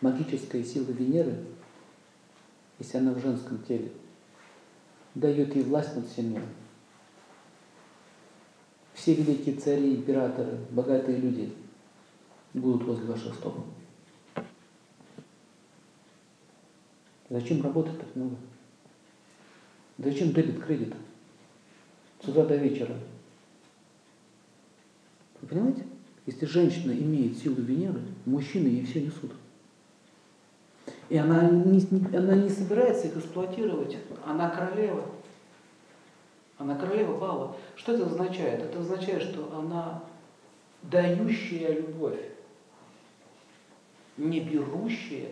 магическая сила Венеры, если она в женском теле, дает ей власть над всем миром. Все великие цари, императоры, богатые люди будут возле ваших стоп. Зачем работать так много? Зачем дебет кредит? С утра до вечера. Вы понимаете? Если женщина имеет силу Венеры, мужчины ей все несут. И она не, она не собирается их эксплуатировать. Она королева. Она королева бала. Что это означает? Это означает, что она дающая любовь, не берущая,